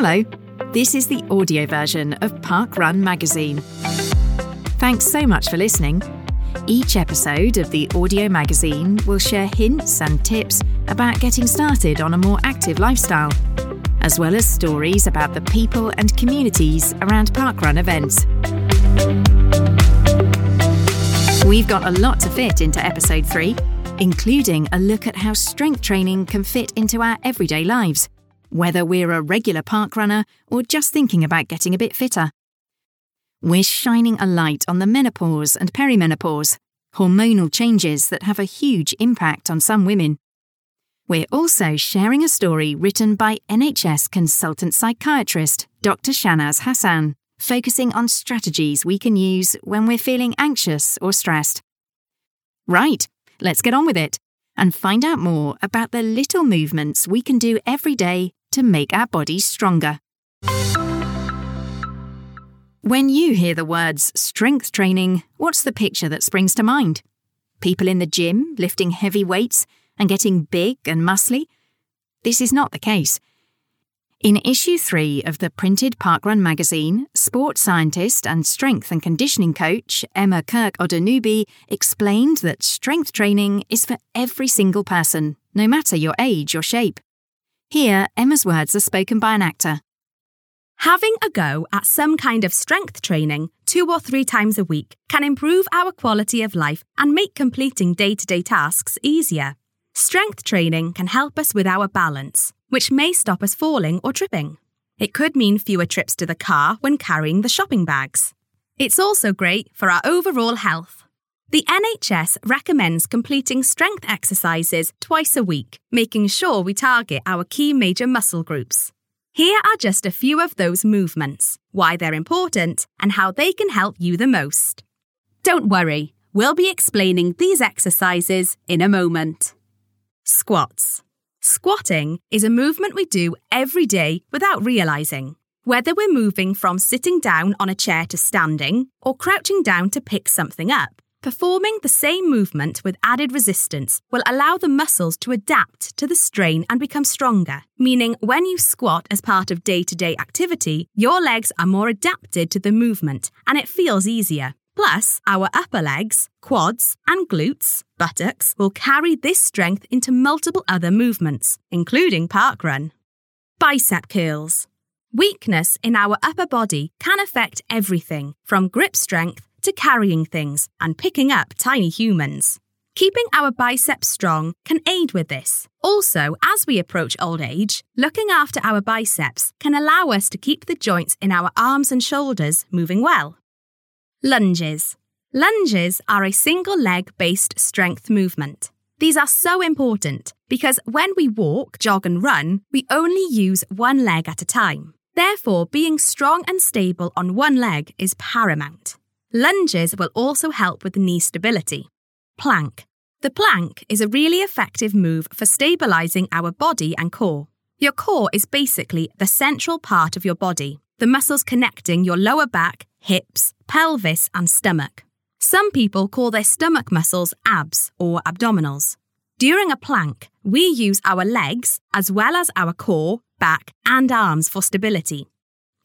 Hello, this is the audio version of parkrun magazine. Thanks so much for listening. Each episode of the audio magazine will share hints and tips about getting started on a more active lifestyle, as well as stories about the people and communities around parkrun events. We've got a lot to fit into episode 3, including a look at how strength training can fit into our everyday lives, whether we're a regular park runner or just thinking about getting a bit fitter. We're shining a light on the menopause and perimenopause, hormonal changes that have a huge impact on some women. We're also sharing a story written by NHS consultant psychiatrist Dr. Shahnaz Hassan focusing on strategies we can use when we're feeling anxious or stressed. Right, let's get on with it and find out more about the little movements we can do every day to make our bodies stronger. When you hear the words strength training, what's the picture that springs to mind? People in the gym lifting heavy weights and getting big and muscly? This is not the case. In issue 3 of the printed Parkrun magazine, sports scientist and strength and conditioning coach Emma Kirk Odunubi explained that strength training is for every single person, no matter your age or shape. Here, Emma's words are spoken by an actor. Having a go at some kind of strength training two or three times a week can improve our quality of life and make completing day to day tasks easier. Strength training can help us with our balance, which may stop us falling or tripping. It could mean fewer trips to the car when carrying the shopping bags. It's also great for our overall health. The NHS recommends completing strength exercises twice a week, making sure we target our key major muscle groups. Here are just a few of those movements, why they're important, and how they can help you the most. Don't worry, we'll be explaining these exercises in a moment. Squats. Squatting is a movement we do every day without realizing. Whether we're moving from sitting down on a chair to standing or crouching down to pick something up, performing the same movement with added resistance will allow the muscles to adapt to the strain and become stronger. Meaning, when you squat as part of day to day activity, your legs are more adapted to the movement and it feels easier. Plus, our upper legs, quads, and glutes, buttocks, will carry this strength into multiple other movements, including parkrun. Bicep curls. Weakness in our upper body can affect everything from grip strength to carrying things and picking up tiny humans. Keeping our biceps strong can aid with this. Also, as we approach old age, looking after our biceps can allow us to keep the joints in our arms and shoulders moving well. Lunges. Lunges are a single leg based strength movement. These are so important because when we walk, jog, and run, we only use one leg at a time. Therefore, being strong and stable on one leg is paramount. Lunges will also help with knee stability. Plank. The plank is a really effective move for stabilizing our body and core. Your core is basically the central part of your body, the muscles connecting your lower back, hips, pelvis, and stomach. Some people call their stomach muscles abs or abdominals. During a plank, we use our legs as well as our core, back, and arms for stability.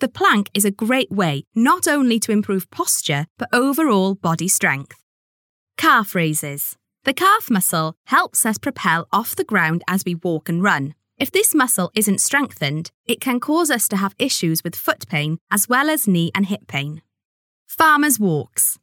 The plank is a great way not only to improve posture, but overall body strength. Calf raises. The calf muscle helps us propel off the ground as we walk and run. If this muscle isn't strengthened, it can cause us to have issues with foot pain as well as knee and hip pain. Farmers' walks.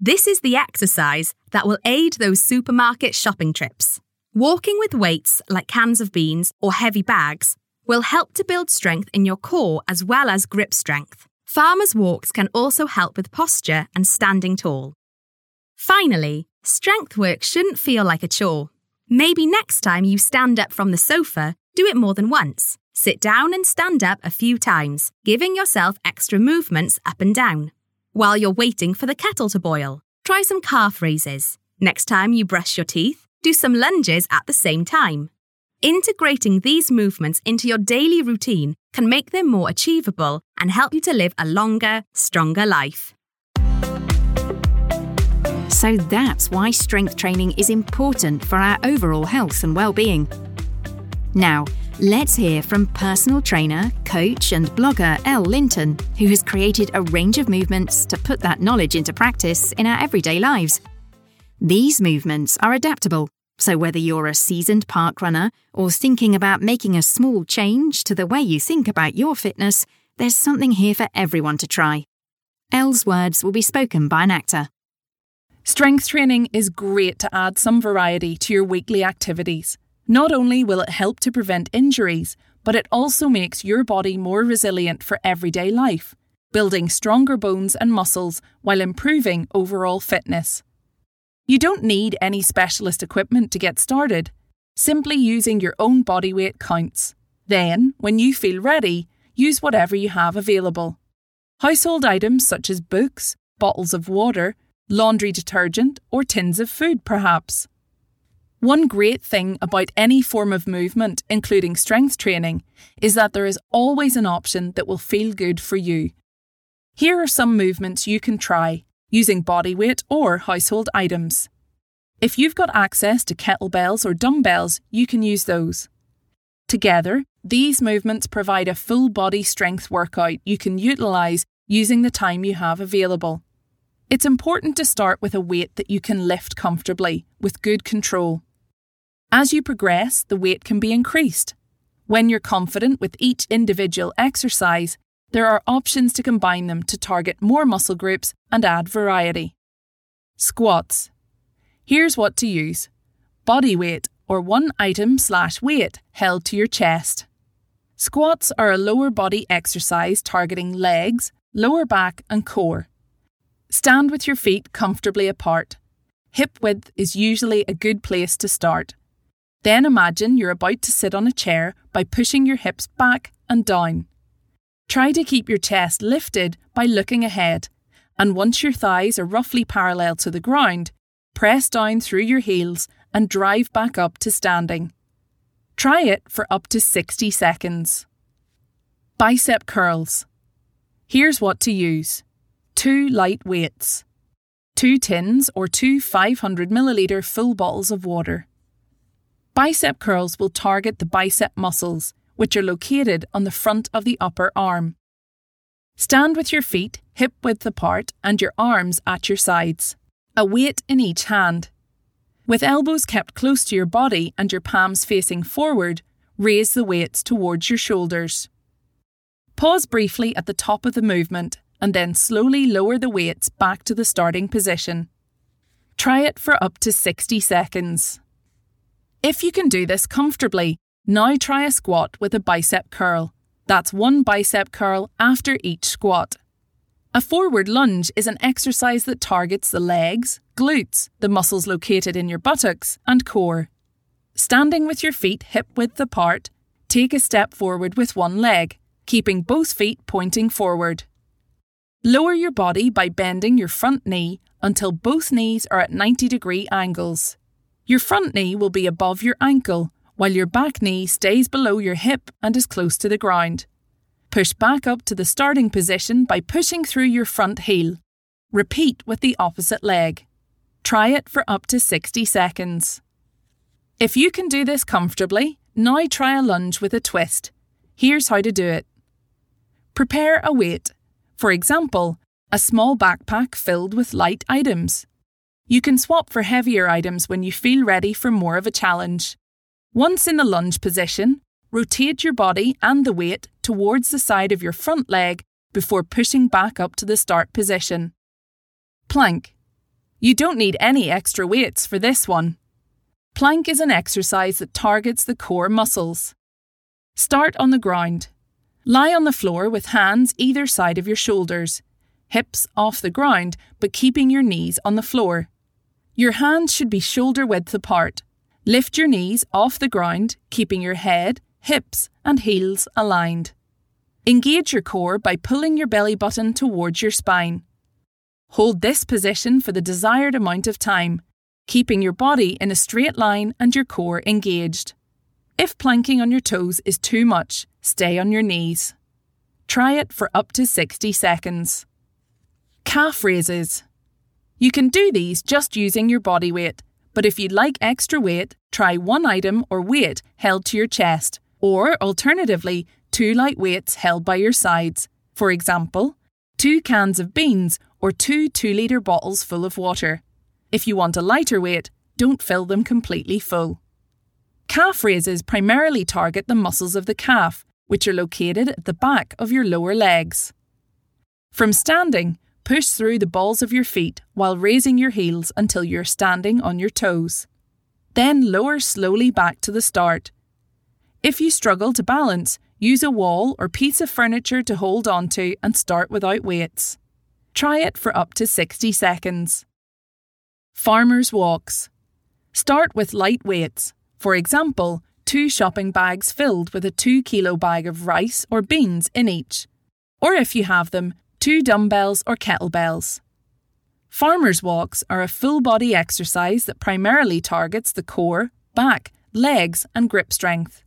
This is the exercise that will aid those supermarket shopping trips. Walking with weights like cans of beans or heavy bags will help to build strength in your core as well as grip strength. Farmers' walks can also help with posture and standing tall. Finally, strength work shouldn't feel like a chore. Maybe next time you stand up from the sofa, do it more than once. Sit down and stand up a few times, giving yourself extra movements up and down. While you're waiting for the kettle to boil, try some calf raises. Next time you brush your teeth, do some lunges at the same time. Integrating these movements into your daily routine can make them more achievable and help you to live a longer, stronger life. So that's why strength training is important for our overall health and well-being. Now, Let's hear from personal trainer, coach, and blogger Elle Linton, who has created a range of movements to put that knowledge into practice in our everyday lives. These movements are adaptable, so whether you're a seasoned park runner or thinking about making a small change to the way you think about your fitness, there's something here for everyone to try. Elle's words will be spoken by an actor. Strength training is great to add some variety to your weekly activities. Not only will it help to prevent injuries, but it also makes your body more resilient for everyday life, building stronger bones and muscles while improving overall fitness. You don't need any specialist equipment to get started. Simply using your own body weight counts. Then, when you feel ready, use whatever you have available. Household items such as books, bottles of water, laundry detergent, or tins of food, perhaps. One great thing about any form of movement, including strength training, is that there is always an option that will feel good for you. Here are some movements you can try using body weight or household items. If you've got access to kettlebells or dumbbells, you can use those. Together, these movements provide a full body strength workout you can utilise using the time you have available. It's important to start with a weight that you can lift comfortably, with good control. As you progress, the weight can be increased. When you're confident with each individual exercise, there are options to combine them to target more muscle groups and add variety. Squats. Here's what to use body weight or one item slash weight held to your chest. Squats are a lower body exercise targeting legs, lower back, and core. Stand with your feet comfortably apart. Hip width is usually a good place to start. Then imagine you're about to sit on a chair by pushing your hips back and down. Try to keep your chest lifted by looking ahead, and once your thighs are roughly parallel to the ground, press down through your heels and drive back up to standing. Try it for up to 60 seconds. Bicep curls. Here's what to use two light weights, two tins or two 500 milliliter full bottles of water. Bicep curls will target the bicep muscles, which are located on the front of the upper arm. Stand with your feet hip width apart and your arms at your sides, a weight in each hand. With elbows kept close to your body and your palms facing forward, raise the weights towards your shoulders. Pause briefly at the top of the movement and then slowly lower the weights back to the starting position. Try it for up to 60 seconds. If you can do this comfortably, now try a squat with a bicep curl. That's one bicep curl after each squat. A forward lunge is an exercise that targets the legs, glutes, the muscles located in your buttocks, and core. Standing with your feet hip width apart, take a step forward with one leg, keeping both feet pointing forward. Lower your body by bending your front knee until both knees are at 90 degree angles. Your front knee will be above your ankle, while your back knee stays below your hip and is close to the ground. Push back up to the starting position by pushing through your front heel. Repeat with the opposite leg. Try it for up to 60 seconds. If you can do this comfortably, now try a lunge with a twist. Here's how to do it. Prepare a weight, for example, a small backpack filled with light items. You can swap for heavier items when you feel ready for more of a challenge. Once in the lunge position, rotate your body and the weight towards the side of your front leg before pushing back up to the start position. Plank. You don't need any extra weights for this one. Plank is an exercise that targets the core muscles. Start on the ground. Lie on the floor with hands either side of your shoulders, hips off the ground but keeping your knees on the floor. Your hands should be shoulder width apart. Lift your knees off the ground, keeping your head, hips, and heels aligned. Engage your core by pulling your belly button towards your spine. Hold this position for the desired amount of time, keeping your body in a straight line and your core engaged. If planking on your toes is too much, stay on your knees. Try it for up to 60 seconds. Calf raises. You can do these just using your body weight, but if you'd like extra weight, try one item or weight held to your chest, Or alternatively, two light weights held by your sides. For example, two cans of beans or two 2 litre bottles full of water. If you want a lighter weight, don't fill them completely full. Calf raises primarily target the muscles of the calf, which are located at the back of your lower legs. From standing, push through the balls of your feet while raising your heels until you're standing on your toes. Then lower slowly back to the start. If you struggle to balance, use a wall or piece of furniture to hold onto and start without weights. Try it for up to 60 seconds. Farmer's walks. Start with light weights. For example, two shopping bags filled with a 2 kilo bag of rice or beans in each. Or if you have them, two dumbbells or kettlebells. Farmer's walks are a full body exercise that primarily targets the core, back, legs, and grip strength.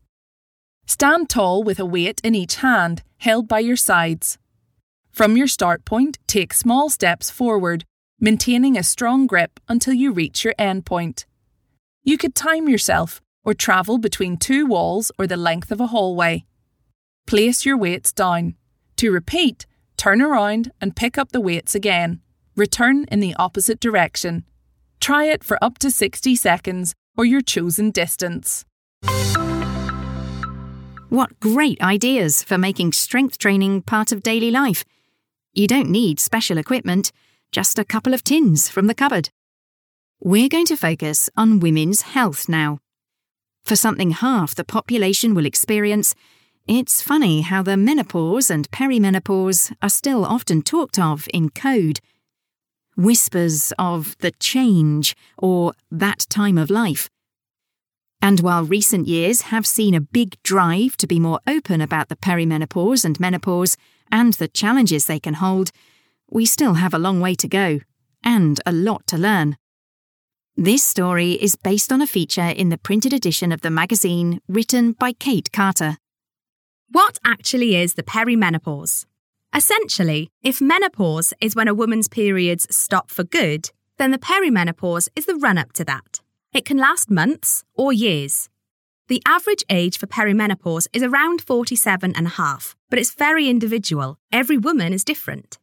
Stand tall with a weight in each hand, held by your sides. From your start point, take small steps forward, maintaining a strong grip until you reach your end point. You could time yourself or travel between two walls or the length of a hallway. Place your weights down. To repeat, turn around and pick up the weights again. Return in the opposite direction. Try it for up to 60 seconds or your chosen distance. What great ideas for making strength training part of daily life. You don't need special equipment, just a couple of tins from the cupboard. We're going to focus on women's health now. For something half the population will experience, it's funny how the menopause and perimenopause are still often talked of in code. Whispers of the change or that time of life. And while recent years have seen a big drive to be more open about the perimenopause and menopause and the challenges they can hold, we still have a long way to go and a lot to learn. This story is based on a feature in the printed edition of the magazine written by Kate Carter. What actually is the perimenopause? Essentially, if menopause is when a woman's periods stop for good, then the perimenopause is the run up to that. It can last months or years. The average age for perimenopause is around 47 and a half, but it's very individual. Every woman is different.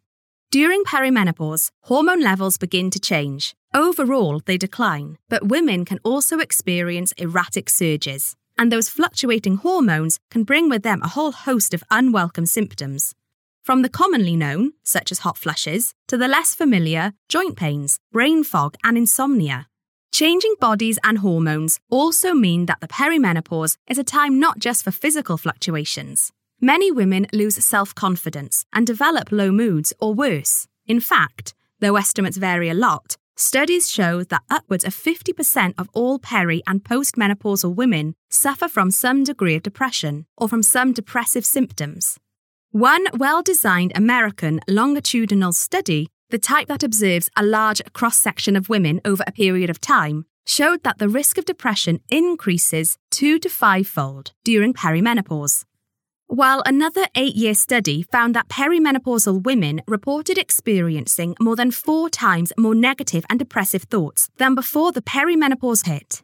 During perimenopause, hormone levels begin to change. Overall, they decline, but women can also experience erratic surges and those fluctuating hormones can bring with them a whole host of unwelcome symptoms. From the commonly known, such as hot flushes, to the less familiar, joint pains, brain fog, and insomnia. Changing bodies and hormones also mean that the perimenopause is a time not just for physical fluctuations. Many women lose self confidence and develop low moods or worse. In fact, though estimates vary a lot, Studies show that upwards of 50% of all peri and postmenopausal women suffer from some degree of depression or from some depressive symptoms. One well designed American longitudinal study, the type that observes a large cross section of women over a period of time, showed that the risk of depression increases two to five fold during perimenopause. While another eight year study found that perimenopausal women reported experiencing more than four times more negative and depressive thoughts than before the perimenopause hit.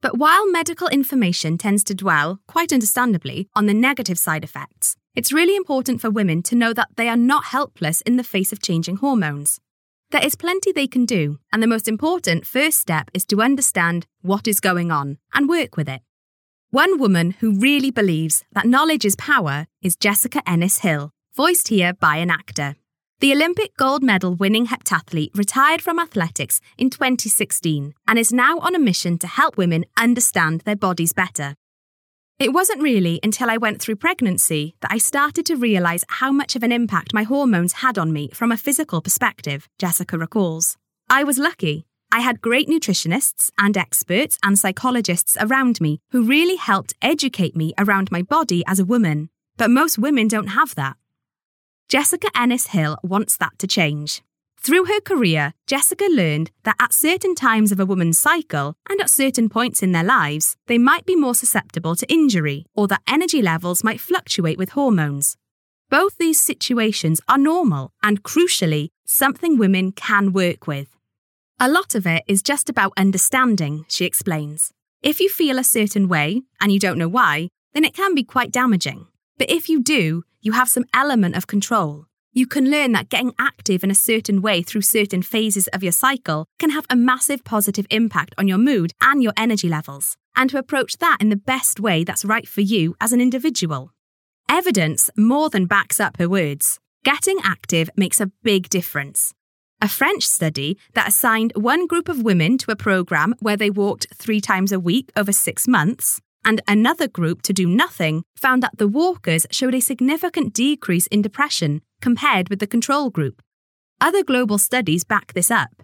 But while medical information tends to dwell, quite understandably, on the negative side effects, it's really important for women to know that they are not helpless in the face of changing hormones. There is plenty they can do, and the most important first step is to understand what is going on and work with it. One woman who really believes that knowledge is power is Jessica Ennis Hill, voiced here by an actor. The Olympic gold medal winning heptathlete retired from athletics in 2016 and is now on a mission to help women understand their bodies better. It wasn't really until I went through pregnancy that I started to realise how much of an impact my hormones had on me from a physical perspective, Jessica recalls. I was lucky. I had great nutritionists and experts and psychologists around me who really helped educate me around my body as a woman, but most women don't have that. Jessica Ennis Hill wants that to change. Through her career, Jessica learned that at certain times of a woman's cycle and at certain points in their lives, they might be more susceptible to injury or that energy levels might fluctuate with hormones. Both these situations are normal and, crucially, something women can work with. A lot of it is just about understanding, she explains. If you feel a certain way and you don't know why, then it can be quite damaging. But if you do, you have some element of control. You can learn that getting active in a certain way through certain phases of your cycle can have a massive positive impact on your mood and your energy levels, and to approach that in the best way that's right for you as an individual. Evidence more than backs up her words. Getting active makes a big difference. A French study that assigned one group of women to a program where they walked three times a week over six months and another group to do nothing found that the walkers showed a significant decrease in depression compared with the control group. Other global studies back this up.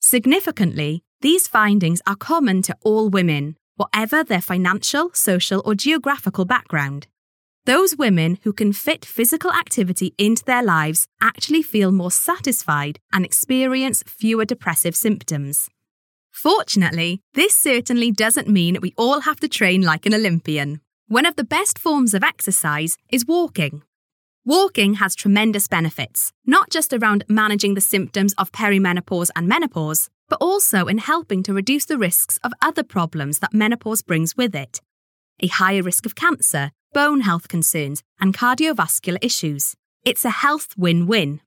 Significantly, these findings are common to all women, whatever their financial, social, or geographical background. Those women who can fit physical activity into their lives actually feel more satisfied and experience fewer depressive symptoms. Fortunately, this certainly doesn't mean we all have to train like an Olympian. One of the best forms of exercise is walking. Walking has tremendous benefits, not just around managing the symptoms of perimenopause and menopause, but also in helping to reduce the risks of other problems that menopause brings with it a higher risk of cancer, bone health concerns, and cardiovascular issues. It's a health win win.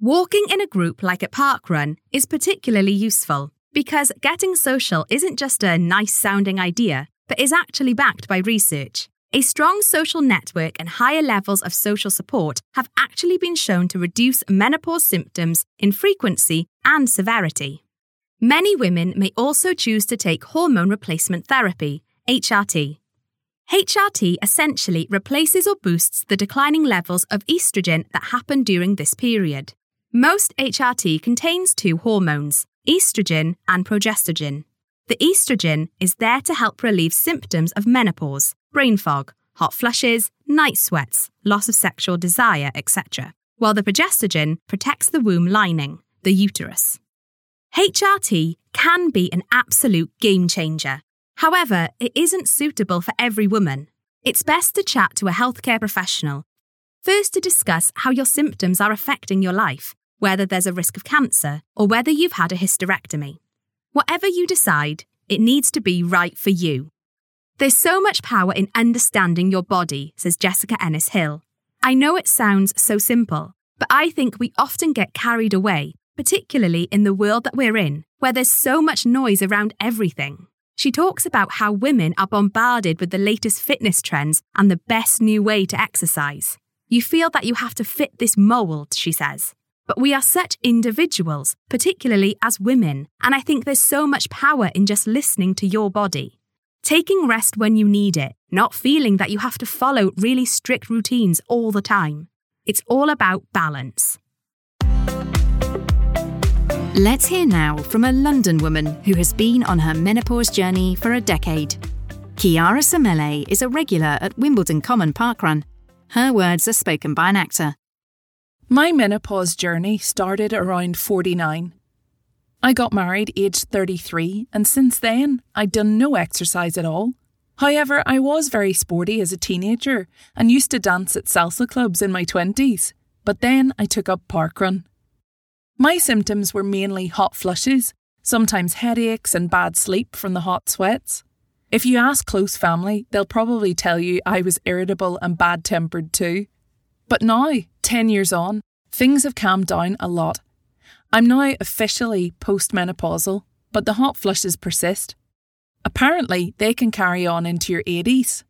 Walking in a group like at Parkrun is particularly useful because getting social isn't just a nice sounding idea, but is actually backed by research. A strong social network and higher levels of social support have actually been shown to reduce menopause symptoms in frequency and severity. Many women may also choose to take hormone replacement therapy, HRT. HRT essentially replaces or boosts the declining levels of estrogen that happen during this period. Most HRT contains two hormones, estrogen and progestogen. The estrogen is there to help relieve symptoms of menopause, brain fog, hot flushes, night sweats, loss of sexual desire, etc., while the progestogen protects the womb lining, the uterus. HRT can be an absolute game changer. However, it isn't suitable for every woman. It's best to chat to a healthcare professional. First, to discuss how your symptoms are affecting your life, whether there's a risk of cancer, or whether you've had a hysterectomy. Whatever you decide, it needs to be right for you. There's so much power in understanding your body, says Jessica Ennis Hill. I know it sounds so simple, but I think we often get carried away, particularly in the world that we're in, where there's so much noise around everything. She talks about how women are bombarded with the latest fitness trends and the best new way to exercise. You feel that you have to fit this mould, she says. But we are such individuals, particularly as women, and I think there's so much power in just listening to your body. Taking rest when you need it, not feeling that you have to follow really strict routines all the time. It's all about balance. Let's hear now from a London woman who has been on her menopause journey for a decade. Chiara Samele is a regular at Wimbledon Common Parkrun. Her words are spoken by an actor. My menopause journey started around 49. I got married aged 33, and since then, I'd done no exercise at all. However, I was very sporty as a teenager and used to dance at salsa clubs in my 20s, but then I took up parkrun. My symptoms were mainly hot flushes, sometimes headaches and bad sleep from the hot sweats. If you ask close family, they'll probably tell you I was irritable and bad tempered too. But now, 10 years on, things have calmed down a lot. I'm now officially postmenopausal, but the hot flushes persist. Apparently, they can carry on into your 80s.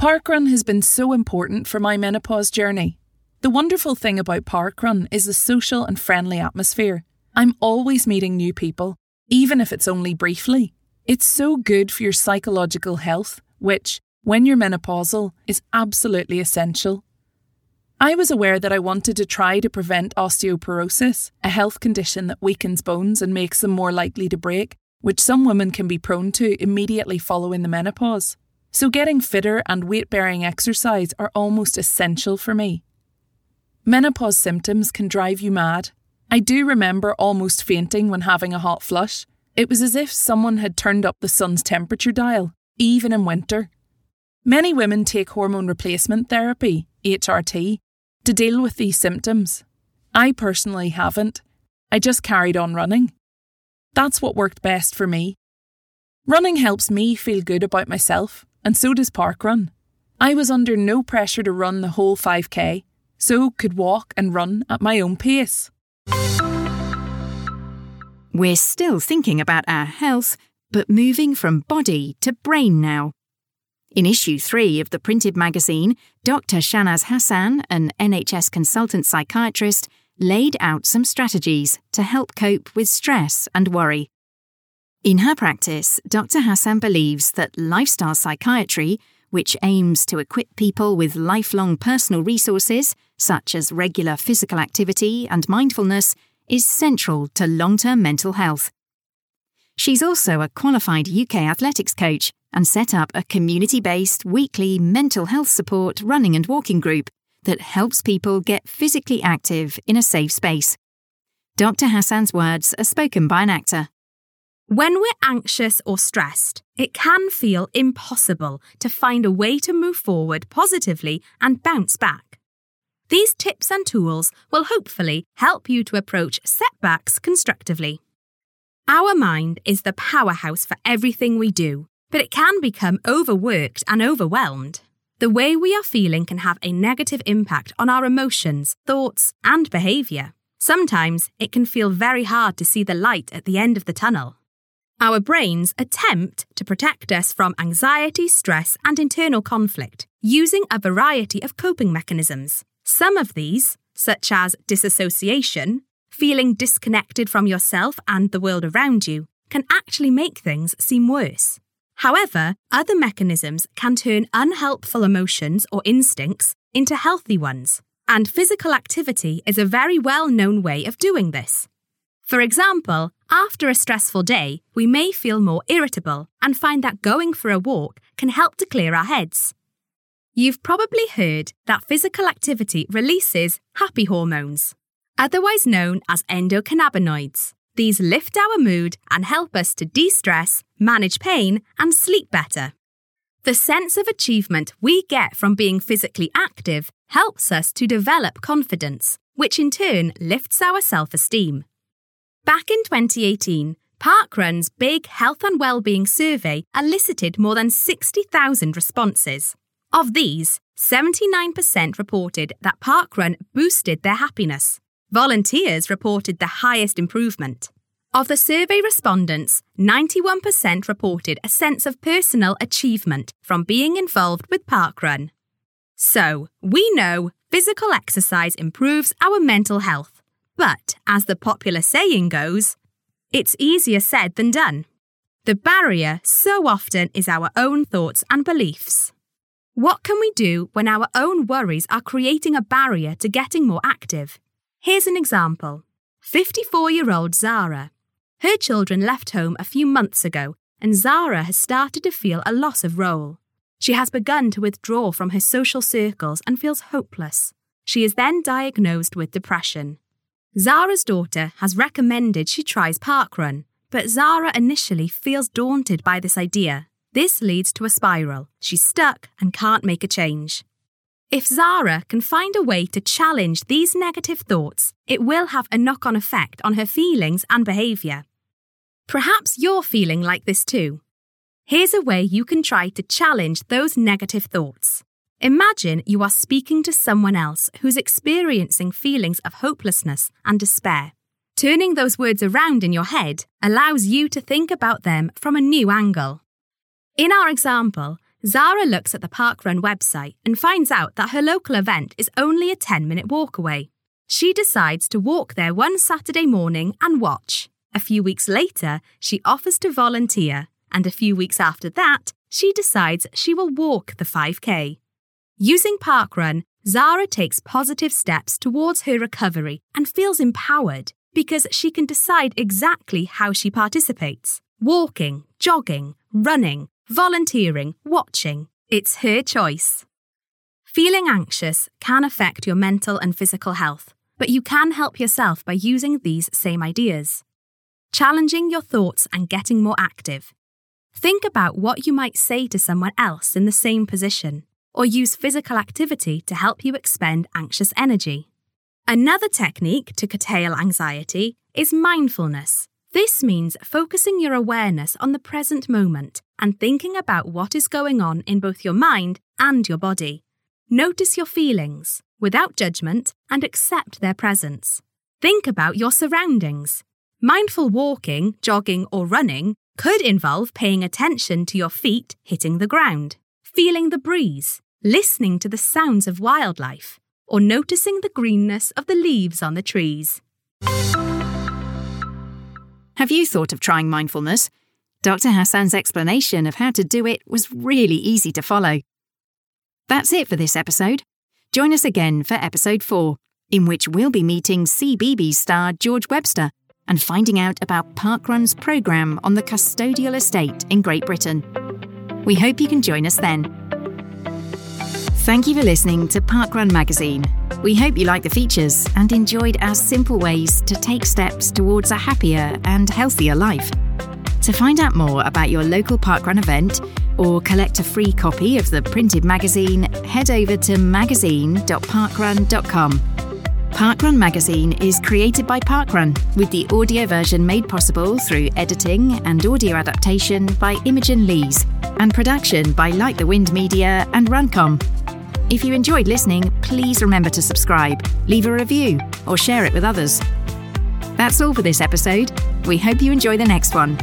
Parkrun has been so important for my menopause journey. The wonderful thing about Parkrun is the social and friendly atmosphere. I'm always meeting new people, even if it's only briefly. It's so good for your psychological health, which, when you're menopausal, is absolutely essential. I was aware that I wanted to try to prevent osteoporosis, a health condition that weakens bones and makes them more likely to break, which some women can be prone to immediately following the menopause. So, getting fitter and weight bearing exercise are almost essential for me. Menopause symptoms can drive you mad. I do remember almost fainting when having a hot flush. It was as if someone had turned up the sun's temperature dial, even in winter. Many women take hormone replacement therapy, HRT, to deal with these symptoms. I personally haven't. I just carried on running. That's what worked best for me. Running helps me feel good about myself. and so does parkrun. I was under no pressure to run the whole 5k, so could walk and run at my own pace. We're still thinking about our health, but moving from body to brain now. In issue 3 of the printed magazine, Dr. Shahnaz Hassan, an NHS consultant psychiatrist, laid out some strategies to help cope with stress and worry. In her practice, Dr. Hassan believes that lifestyle psychiatry, which aims to equip people with lifelong personal resources, such as regular physical activity and mindfulness, is central to long term mental health. She's also a qualified UK athletics coach and set up a community based weekly mental health support running and walking group that helps people get physically active in a safe space. Dr. Hassan's words are spoken by an actor. When we're anxious or stressed, it can feel impossible to find a way to move forward positively and bounce back. These tips and tools will hopefully help you to approach setbacks constructively. Our mind is the powerhouse for everything we do, but it can become overworked and overwhelmed. The way we are feeling can have a negative impact on our emotions, thoughts, and behaviour. Sometimes it can feel very hard to see the light at the end of the tunnel. Our brains attempt to protect us from anxiety, stress, and internal conflict using a variety of coping mechanisms. Some of these, such as disassociation, feeling disconnected from yourself and the world around you, can actually make things seem worse. However, other mechanisms can turn unhelpful emotions or instincts into healthy ones, and physical activity is a very well known way of doing this. For example, after a stressful day, we may feel more irritable and find that going for a walk can help to clear our heads. You've probably heard that physical activity releases happy hormones, otherwise known as endocannabinoids. These lift our mood and help us to de stress, manage pain, and sleep better. The sense of achievement we get from being physically active helps us to develop confidence, which in turn lifts our self esteem. Back in 2018, Parkrun's big health and well-being survey elicited more than 60,000 responses. Of these, 79% reported that Parkrun boosted their happiness. Volunteers reported the highest improvement. Of the survey respondents, 91% reported a sense of personal achievement from being involved with Parkrun. So, we know physical exercise improves our mental health. But, as the popular saying goes, it's easier said than done. The barrier so often is our own thoughts and beliefs. What can we do when our own worries are creating a barrier to getting more active? Here's an example 54 year old Zara. Her children left home a few months ago, and Zara has started to feel a loss of role. She has begun to withdraw from her social circles and feels hopeless. She is then diagnosed with depression. Zara's daughter has recommended she tries parkrun, but Zara initially feels daunted by this idea this leads to a spiral. She's stuck and can't make a change. If Zara can find a way to challenge these negative thoughts, it will have a knock on effect on her feelings and behaviour. Perhaps you're feeling like this too. Here's a way you can try to challenge those negative thoughts. Imagine you are speaking to someone else who's experiencing feelings of hopelessness and despair. Turning those words around in your head allows you to think about them from a new angle. In our example, Zara looks at the Parkrun website and finds out that her local event is only a 10 minute walk away. She decides to walk there one Saturday morning and watch. A few weeks later, she offers to volunteer, and a few weeks after that, she decides she will walk the 5K. Using Parkrun, Zara takes positive steps towards her recovery and feels empowered because she can decide exactly how she participates walking, jogging, running, volunteering, watching. It's her choice. Feeling anxious can affect your mental and physical health, but you can help yourself by using these same ideas. Challenging your thoughts and getting more active. Think about what you might say to someone else in the same position, or use physical activity to help you expend anxious energy. Another technique to curtail anxiety is mindfulness. This means focusing your awareness on the present moment and thinking about what is going on in both your mind and your body. Notice your feelings without judgment and accept their presence. Think about your surroundings. Mindful walking, jogging, or running could involve paying attention to your feet hitting the ground, feeling the breeze, listening to the sounds of wildlife, or noticing the greenness of the leaves on the trees. Have you thought of trying mindfulness? Dr. Hassan's explanation of how to do it was really easy to follow. That's it for this episode. Join us again for episode 4, in which we'll be meeting CBeebies star George Webster and finding out about Parkrun's programme on the custodial estate in Great Britain. We hope you can join us then. Thank you for listening to Parkrun Magazine. We hope you like the features and enjoyed our simple ways to take steps towards a happier and healthier life. To find out more about your local parkrun event or collect a free copy of the printed magazine, head over to magazine.parkrun.com. Parkrun Magazine is created by Parkrun, with the audio version made possible through editing and audio adaptation by Imogen Lees, and production by Like the Wind Media and Runcomm. If you enjoyed listening, please remember to subscribe, leave a review, or share it with others. That's all for this episode. We hope you enjoy the next one.